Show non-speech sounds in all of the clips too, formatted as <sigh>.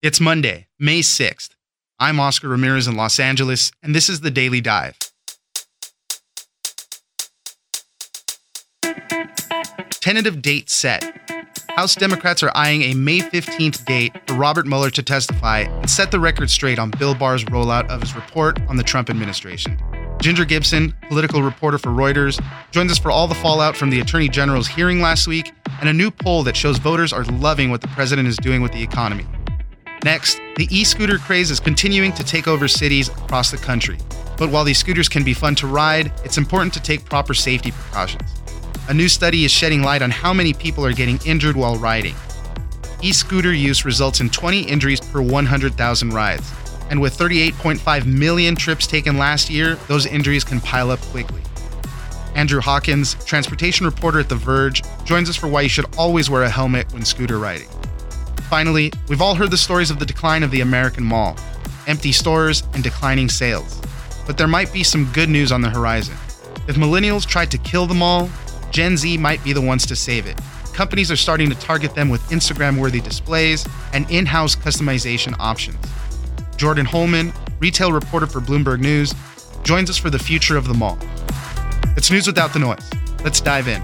It's Monday, May 6th. I'm Oscar Ramirez in Los Angeles, and this is the Daily Dive. Tentative date set. House Democrats are eyeing a May 15th date for Robert Mueller to testify and set the record straight on Bill Barr's rollout of his report on the Trump administration. Ginger Gibson, political reporter for Reuters, joins us for all the fallout from the Attorney General's hearing last week and a new poll that shows voters are loving what the president is doing with the economy. Next, the e scooter craze is continuing to take over cities across the country. But while these scooters can be fun to ride, it's important to take proper safety precautions. A new study is shedding light on how many people are getting injured while riding. E scooter use results in 20 injuries per 100,000 rides. And with 38.5 million trips taken last year, those injuries can pile up quickly. Andrew Hawkins, transportation reporter at The Verge, joins us for why you should always wear a helmet when scooter riding. Finally, we've all heard the stories of the decline of the American mall empty stores and declining sales. But there might be some good news on the horizon. If millennials tried to kill the mall, Gen Z might be the ones to save it. Companies are starting to target them with Instagram worthy displays and in house customization options. Jordyn Holman, retail reporter for Bloomberg News, joins us for the future of the mall. It's news without the noise. Let's dive in.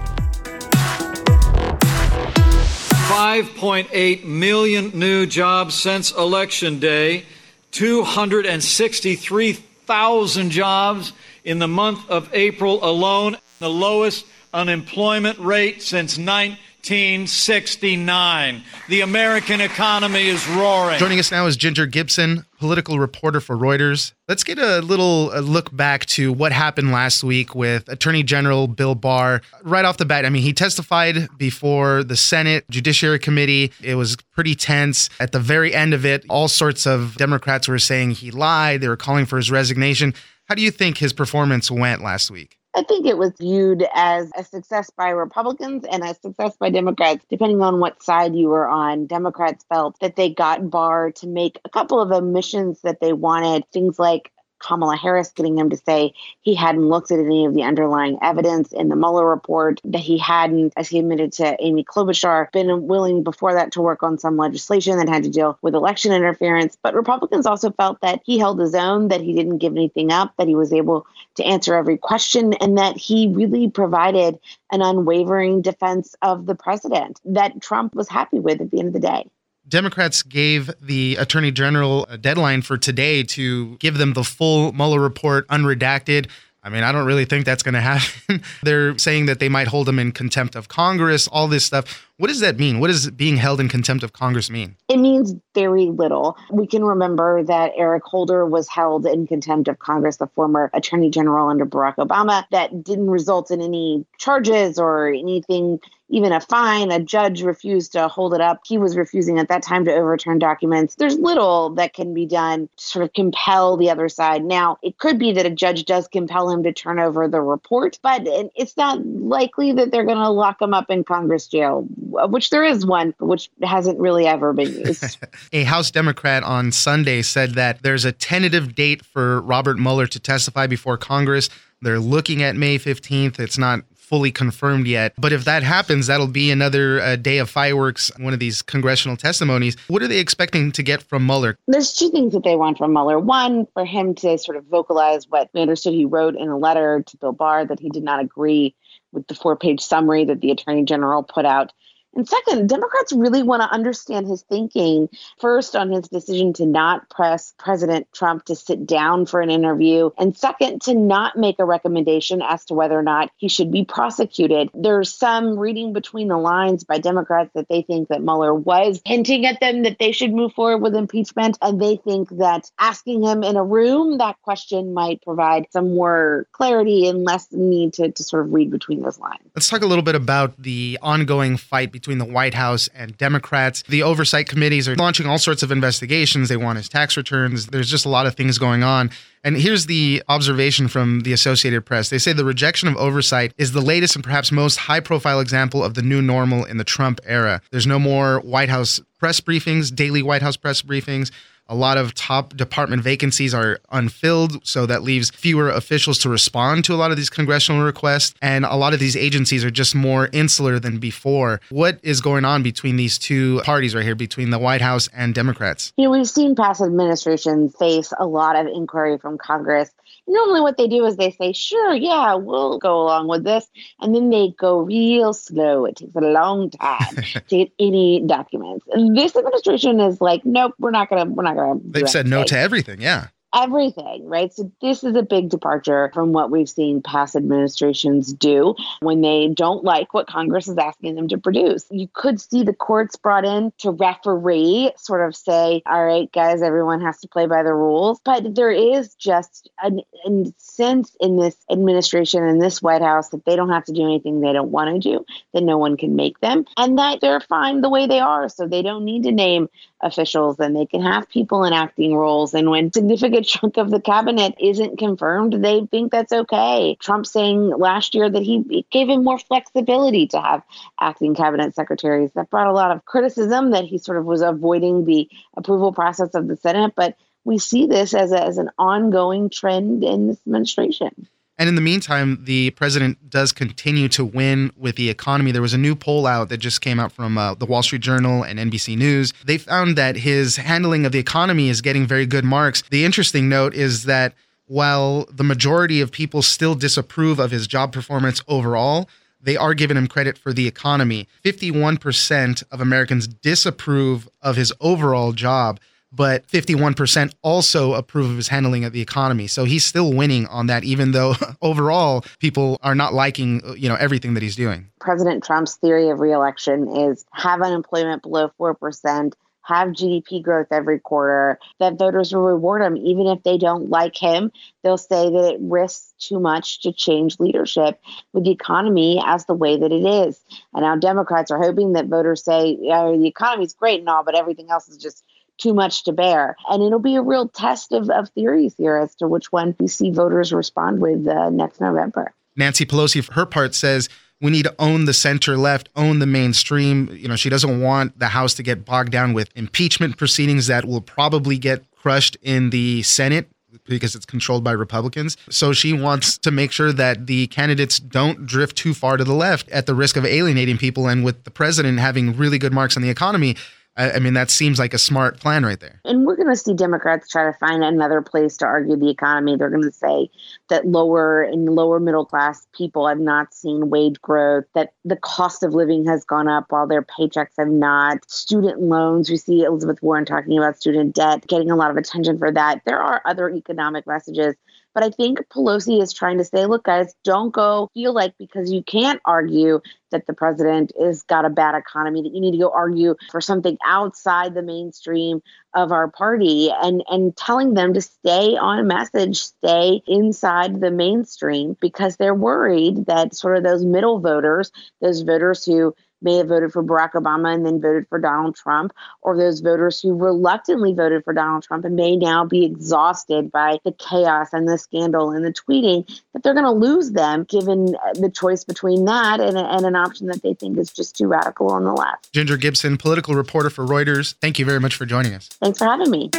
5.8 million new jobs since Election Day, 263,000 jobs in the month of April alone, the lowest unemployment rate since 19. 1969. The American economy is roaring. Joining us now is Ginger Gibson, political reporter for Reuters. Let's get a little look back to what happened last week with Attorney General Bill Barr. Right off the bat, I mean, he testified before the Senate Judiciary Committee. It was pretty tense. At the very end of it, all sorts of Democrats were saying he lied, they were calling for his resignation. How do you think his performance went last week? I think it was viewed as a success by Republicans and a success by Democrats, depending on what side you were on. Democrats felt that they got Barr to make a couple of omissions that they wanted, things like Kamala Harris getting him to say he hadn't looked at any of the underlying evidence in the Mueller report, that he hadn't, as he admitted to Amy Klobuchar, been willing before that to work on some legislation that had to deal with election interference. But Republicans also felt that he held his own, that he didn't give anything up, that he was able to answer every question, and that he really provided an unwavering defense of the president that Trump was happy with at the end of the day. Democrats gave the attorney general a deadline for today to give them the full Mueller report unredacted. I mean, I don't really think that's going <laughs> to happen. They're saying that they might hold him in contempt of Congress, all this stuff. What does that mean? What does being held in contempt of Congress mean? It means very little. We can remember that Eric Holder was held in contempt of Congress, the former attorney general under Barack Obama. That didn't result in any charges or anything even a fine. A judge refused to hold it up. He was refusing at that time to overturn documents. There's little that can be done to sort of compel the other side. Now, it could be that a judge does compel him to turn over the report, but it's not likely that they're going to lock him up in Congress jail, which there is one, which hasn't really ever been used. <laughs> a House Democrat on Sunday said that there's a tentative date for Robert Mueller to testify before Congress. They're looking at May 15th. It's not fully confirmed yet. But if that happens, that'll be another uh, day of fireworks, one of these congressional testimonies. What are they expecting to get from Mueller? There's two things that they want from Mueller. One, for him to sort of vocalize what we understood he wrote in a letter to Bill Barr that he did not agree with the four page summary that the attorney general put out and second, Democrats really want to understand his thinking first on his decision to not press President Trump to sit down for an interview, and second, to not make a recommendation as to whether or not he should be prosecuted. There's some reading between the lines by Democrats that they think that Mueller was hinting at them that they should move forward with impeachment, and they think that asking him in a room that question might provide some more clarity and less need to, to sort of read between those lines. Let's talk a little bit about the ongoing fight between between the White House and Democrats. The oversight committees are launching all sorts of investigations. They want his tax returns. There's just a lot of things going on. And here's the observation from the Associated Press. They say the rejection of oversight is the latest and perhaps most high profile example of the new normal in the Trump era. There's no more White House press briefings, daily White House press briefings. A lot of top department vacancies are unfilled, so that leaves fewer officials to respond to a lot of these congressional requests. And a lot of these agencies are just more insular than before. What is going on between these two parties right here, between the White House and Democrats? You know, we've seen past administrations face a lot of inquiry from Congress normally what they do is they say, sure, yeah, we'll go along with this. And then they go real slow. It takes a long time <laughs> to get any documents. And this administration is like, nope, we're not gonna, we're not gonna. They've said no to everything. Yeah everything, right? So this is a big departure from what we've seen past administrations do when they don't like what Congress is asking them to produce. You could see the courts brought in to referee, sort of say, all right, guys, everyone has to play by the rules. But there is just a, a sense in this administration and this White House that they don't have to do anything they don't want to do, that no one can make them, and that they're fine the way they are. So they don't need to name officials and they can have people in acting roles. And when significant chunk of the cabinet isn't confirmed, they think that's okay. Trump saying last year that he gave him more flexibility to have acting cabinet secretaries. That brought a lot of criticism that he sort of was avoiding the approval process of the Senate. But we see this as, a, as an ongoing trend in this administration. And in the meantime, the president does continue to win with the economy. There was a new poll out that just came out from uh, the Wall Street Journal and NBC News. They found that his handling of the economy is getting very good marks. The interesting note is that while the majority of people still disapprove of his job performance overall, they are giving him credit for the economy. 51% of Americans disapprove of his overall job but 51% also approve of his handling of the economy. So he's still winning on that, even though <laughs> overall people are not liking, you know, everything that he's doing. President Trump's theory of reelection is have unemployment below 4%, have GDP growth every quarter, that voters will reward him. Even if they don't like him, they'll say that it risks too much to change leadership with the economy as the way that it is. And now Democrats are hoping that voters say, yeah, the economy's great and all, but everything else is just too much to bear. And it'll be a real test of, of theories here as to which one we see voters respond with uh, next November. Nancy Pelosi, for her part, says we need to own the center left, own the mainstream. You know, she doesn't want the House to get bogged down with impeachment proceedings that will probably get crushed in the Senate because it's controlled by Republicans. So she wants to make sure that the candidates don't drift too far to the left at the risk of alienating people. And with the president having really good marks on the economy, I, I mean, that seems like a smart plan right there. And we're going to see Democrats try to find another place to argue the economy. They're going to say that lower and lower middle class people have not seen wage growth, that the cost of living has gone up while their paychecks have not. Student loans, we see Elizabeth Warren talking about student debt, getting a lot of attention for that. There are other economic messages but I think Pelosi is trying to say, look, guys, don't go feel like because you can't argue that the president has got a bad economy that you need to go argue for something outside the mainstream of our party and and telling them to stay on message stay inside the mainstream because they're worried that sort of those middle voters those voters who may have voted for Barack Obama and then voted for Donald Trump, or those voters who reluctantly voted for Donald Trump and may now be exhausted by the chaos and the scandal and the tweeting, that they're going to lose them given uh, the choice between that and, and an option that they think is just too radical on the left. Ginger Gibson, political reporter for Reuters, thank you very much for joining us. Thanks for having me.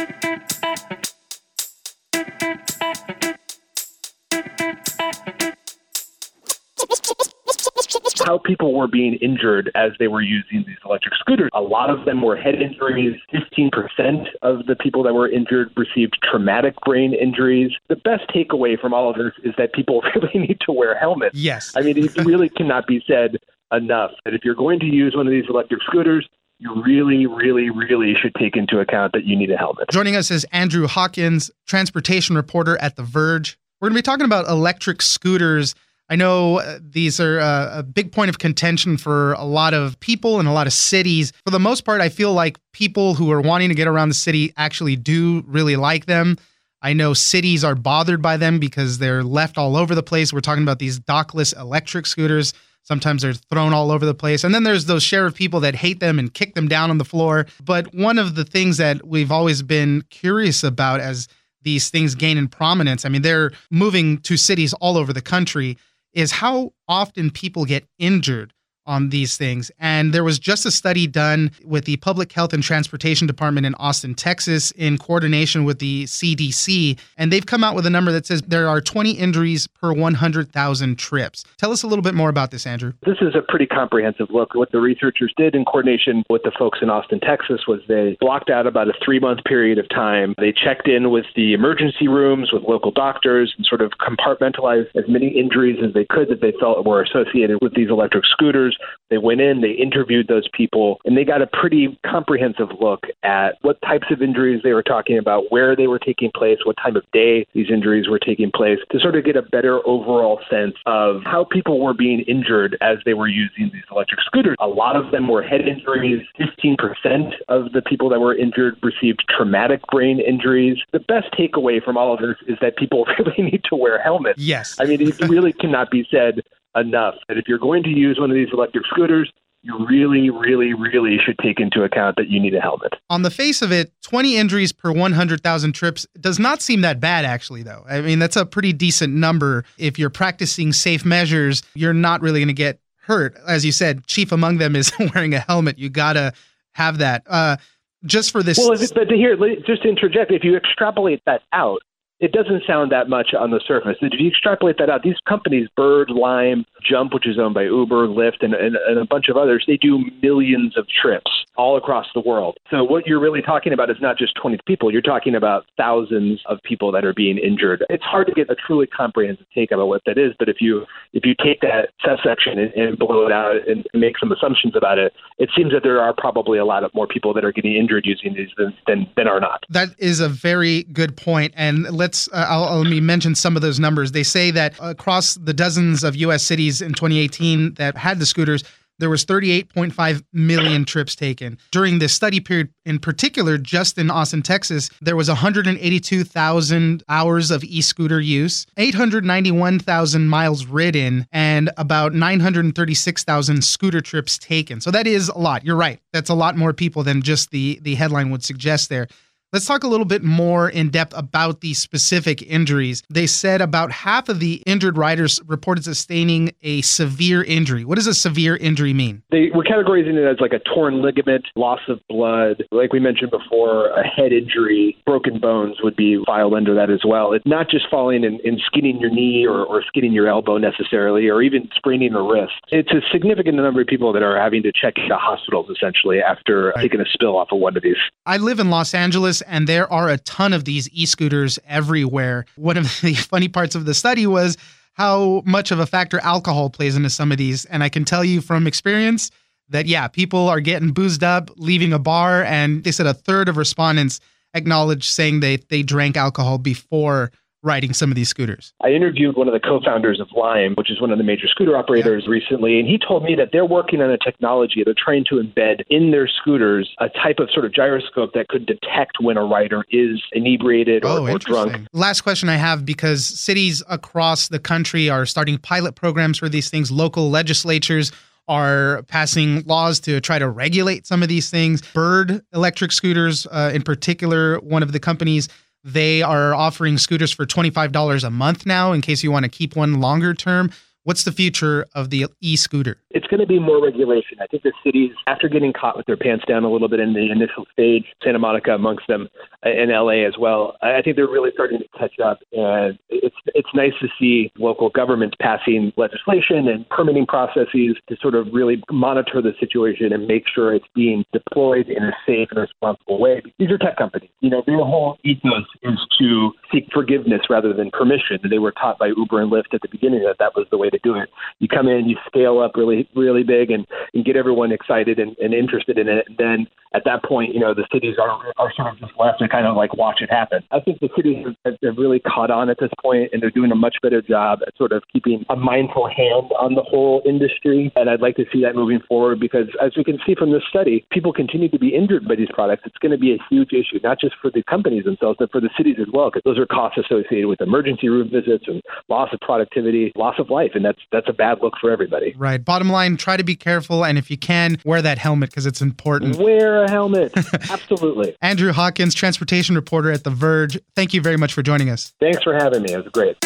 How people were being injured as they were using these electric scooters. A lot of them were head injuries. 15% of the people that were injured received traumatic brain injuries. The best takeaway from all of this is that people <laughs> really need to wear helmets. Yes. I mean, it really cannot be said enough that if you're going to use one of these electric scooters, you really, really, really should take into account that you need a helmet. Joining us is Andrew Hawkins, transportation reporter at The Verge. We're going to be talking about electric scooters I know uh, these are uh, a big point of contention for a lot of people and a lot of cities. For the most part, I feel like people who are wanting to get around the city actually do really like them. I know cities are bothered by them because they're left all over the place. We're talking about these dockless electric scooters. Sometimes they're thrown all over the place. And then there's those share of people that hate them and kick them down on the floor. But one of the things that we've always been curious about as these things gain in prominence, I mean, they're moving to cities all over the country is how often people get injured on these things. And there was just a study done with the Public Health and Transportation Department in Austin, Texas, in coordination with the CDC. And they've come out with a number that says there are 20 injuries per 100,000 trips. Tell us a little bit more about this, Andrew. This is a pretty comprehensive look. What the researchers did in coordination with the folks in Austin, Texas, was they blocked out about a three month period of time. They checked in with the emergency rooms, with local doctors, and sort of compartmentalized as many injuries as they could that they felt were associated with these electric scooters. They went in, they interviewed those people, and they got a pretty comprehensive look at what types of injuries they were talking about, where they were taking place, what time of day these injuries were taking place, to sort of get a better overall sense of how people were being injured as they were using these electric scooters. A lot of them were head injuries. 15% of the people that were injured received traumatic brain injuries. The best takeaway from all of this is that people <laughs> really need to wear helmets. Yes. I mean, it really cannot be said enough that if you're going to use one of these electric scooters, you really, really, really should take into account that you need a helmet. On the face of it, 20 injuries per 100,000 trips does not seem that bad, actually, though. I mean, that's a pretty decent number. If you're practicing safe measures, you're not really going to get hurt. As you said, chief among them is <laughs> wearing a helmet. You got to have that. Uh, just for this. Well, but to here, just to interject, if you extrapolate that out, it doesn't sound that much on the surface. If you extrapolate that out, these companies, Bird, Lime, Jump, which is owned by Uber, Lyft, and, and, and, a bunch of others, they do millions of trips all across the world. So what you're really talking about is not just 20 people. You're talking about thousands of people that are being injured. It's hard to get a truly comprehensive take about what that is, but if you if you take that section and, and blow it out and make some assumptions about it, it seems that there are probably a lot of more people that are getting injured using these than than, than are not. That is a very good point, and let's uh, I'll, I'll, let me mention some of those numbers. They say that across the dozens of U.S. cities in 2018 that had the scooters, there was 38.5 million trips taken. During this study period in particular, just in Austin, Texas, there was 182,000 hours of e-scooter use, 891,000 miles ridden, and about 936,000 scooter trips taken. So that is a lot. You're right. That's a lot more people than just the the headline would suggest there. Let's talk a little bit more in depth about these specific injuries. They said about half of the injured riders reported sustaining a severe injury. What does a severe injury mean? They were categorizing it as like a torn ligament, loss of blood. Like we mentioned before, a head injury, broken bones would be filed under that as well. It's not just falling and, and skinning your knee or, or skinning your elbow necessarily, or even spraining a wrist. It's a significant number of people that are having to check into hospitals essentially after right. taking a spill off of one of these. I live in Los Angeles and there are a ton of these e scooters everywhere. One of <laughs> the funny parts of the study was how much of a factor alcohol plays into some of these. And I can tell you from experience that, yeah, people are getting boozed up, leaving a bar. And they said a third of respondents acknowledged saying they, they drank alcohol before riding some of these scooters? I interviewed one of the co-founders of Lime, which is one of the major scooter operators yeah. recently, and he told me that they're working on a technology they're trying to embed in their scooters a type of sort of gyroscope that could detect when a rider is inebriated or, oh, or drunk. Last question I have because cities across the country are starting pilot programs for these things, local legislatures are passing laws to try to regulate some of these things. Bird electric scooters, uh, in particular, one of the companies they are offering scooters for $25 a month now in case you want to keep one longer term. What's the future of the e scooter? It's going to be more regulation. I think the cities, after getting caught with their pants down a little bit in the initial stage, Santa Monica amongst them, uh, LA as well, I think they're really starting to catch up. And it's it's nice to see local governments passing legislation and permitting processes to sort of really monitor the situation and make sure it's being deployed in a safe and responsible way. These are tech companies. You know, their whole ethos is to seek forgiveness rather than permission. They were taught by Uber and Lyft at the beginning that that was the way to do it. You come in, you scale up really, really big, and, and get everyone excited and, and interested in it. And then at that point, you know, the cities are are sort of just left to kind of like watch it happen. I think the cities have, have really caught on at this point, and they're doing a much better job at sort of keeping a mindful hand on the whole industry. And I'd like to see that moving forward because, as we can see from this study, people continue to be injured by these products. It's going to be a huge issue, not just for the companies themselves, but for the cities as well, because those are costs associated with emergency room visits and loss of productivity, loss of life, and that's that's a bad look for everybody. Right. Bottom line, try to be careful, and if you can, wear that helmet because it's important. Wear helmet. <laughs> Absolutely. Andrew Hawkins, transportation reporter at The Verge. Thank you very much for joining us. Thanks for having me. It was great.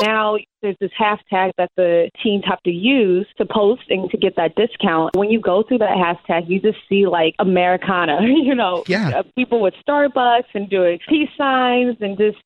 Now there's this hashtag that the teens have to use to post and to get that discount. When you go through that hashtag, you just see like Americana, <laughs> you know, yeah. Uh, people with Starbucks and doing peace signs and just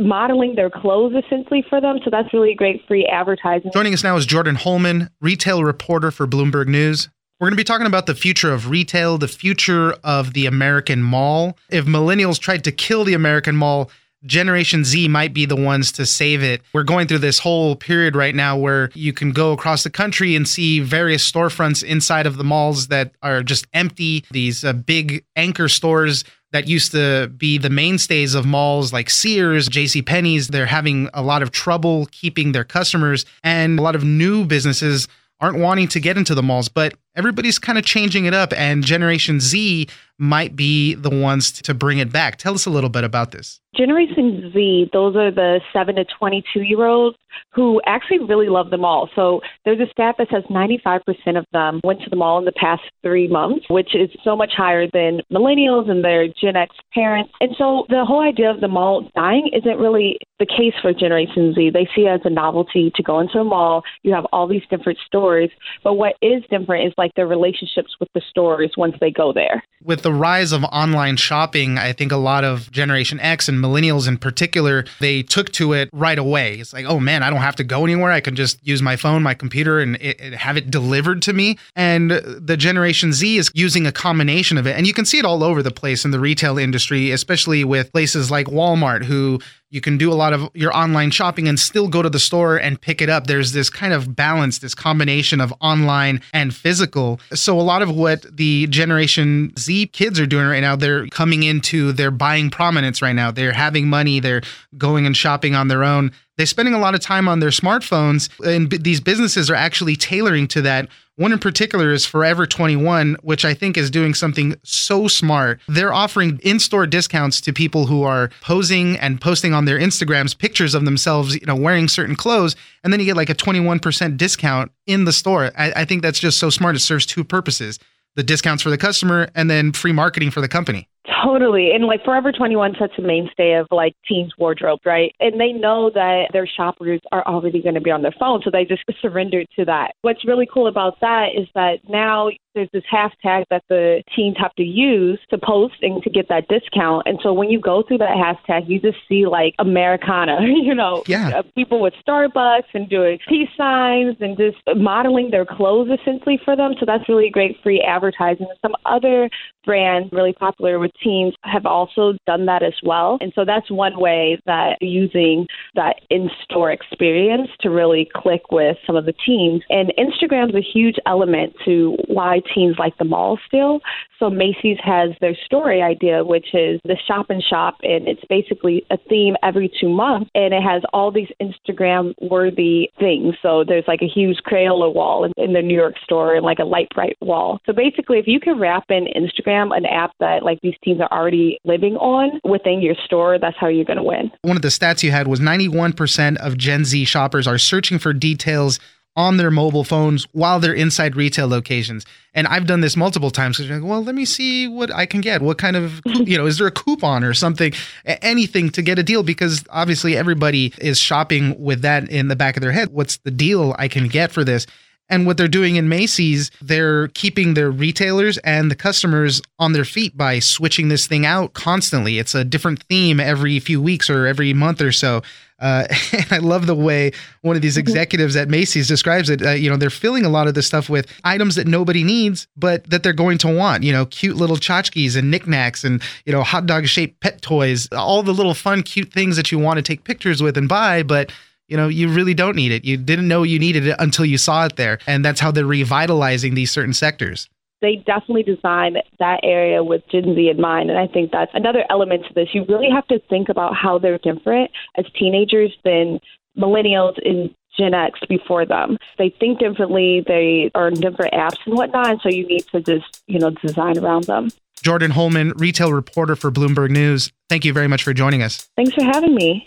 modeling their clothes essentially for them. So that's really great free advertising. Joining us now is Jordyn Holman, retail reporter for Bloomberg News. We're going to be talking about the future of retail, the future of the American mall. If millennials tried to kill the American mall, Generation Z might be the ones to save it. We're going through this whole period right now where you can go across the country and see various storefronts inside of the malls that are just empty. These uh, big anchor stores that used to be the mainstays of malls like Sears, J.C. Penney's, they're having a lot of trouble keeping their customers and a lot of new businesses aren't wanting to get into the malls, but everybody's kind of changing it up and Generation Z might be the ones to bring it back. Tell us a little bit about this. Generation Z, those are the 7 to 22 year olds who actually really love the mall. So there's a stat that says 95% of them went to the mall in the past three months, which is so much higher than millennials and their Gen X parents. And so the whole idea of the mall dying isn't really the case for Generation Z. They see it as a novelty to go into a mall. You have all these different stores. But what is different is like their relationships with the stores once they go there. With the rise of online shopping, I think a lot of Generation X and millennials in particular, they took to it right away. It's like, oh man, I don't have to go anywhere. I can just use my phone, my computer, and it, it have it delivered to me. And the Generation Z is using a combination of it. And you can see it all over the place in the retail industry, especially with places like Walmart, who you can do a lot of your online shopping and still go to the store and pick it up. There's this kind of balance, this combination of online and physical. So, a lot of what the Generation Z kids are doing right now, they're coming into, they're buying prominence right now. They're having money, they're going and shopping on their own. They're spending a lot of time on their smartphones, and b- these businesses are actually tailoring to that. One in particular is Forever 21, which I think is doing something so smart. They're offering in store discounts to people who are posing and posting on their Instagrams pictures of themselves, you know, wearing certain clothes, and then you get like a 21% discount in the store. I, I think that's just so smart. It serves two purposes the discounts for the customer and then free marketing for the company. Totally. And like Forever 21 sets a mainstay of like teens wardrobe, right? And they know that their shoppers are already going to be on their phone. So they just <laughs> surrendered to that. What's really cool about that is that now there's this hashtag that the teens have to use to post and to get that discount. And so when you go through that hashtag, you just see like Americana, <laughs> you know, yeah. Uh, people with Starbucks and doing peace signs and just modeling their clothes essentially for them. So that's really great free advertising. Some other brands really popular with teens have also done that as well. And so that's one way that using that in store experience to really click with some of the teens. And Instagram is a huge element to why teens like the mall still. So Macy's has their story idea, which is the shop and shop, and it's basically a theme every two months, and it has all these Instagram worthy things. So there's like a huge Crayola wall in, in the New York store and like a Lite-Brite wall. So basically, if you can wrap in Instagram, an app that like these are already living on within your store, that's how you're going to win. One of the stats you had was 91% of Gen Z shoppers are searching for details on their mobile phones while they're inside retail locations. And I've done this multiple times. Like, well, let me see what I can get. What kind of, <laughs> you know, is there a coupon or something, anything to get a deal? Because obviously everybody is shopping with that in the back of their head. What's the deal I can get for this? And what they're doing in Macy's, they're keeping their retailers and the customers on their feet by switching this thing out constantly. It's a different theme every few weeks or every month or so. Uh, <laughs> and I love the way one of these executives at Macy's describes it. Uh, you know, they're filling a lot of this stuff with items that nobody needs, but that they're going to want. You know, cute little tchotchkes and knickknacks and, you know, hot dog shaped pet toys, all the little fun, cute things that you want to take pictures with and buy, but you know, you really don't need it. You didn't know you needed it until you saw it there. And that's how they're revitalizing these certain sectors. They definitely design that area with Gen Z in mind. And I think that's another element to this. You really have to think about how they're different as teenagers than millennials and Gen X before them. They think differently, they are in different apps and whatnot. And so you need to just, you know, design around them. Jordyn Holman, retail reporter for Bloomberg News. Thank you very much for joining us. Thanks for having me.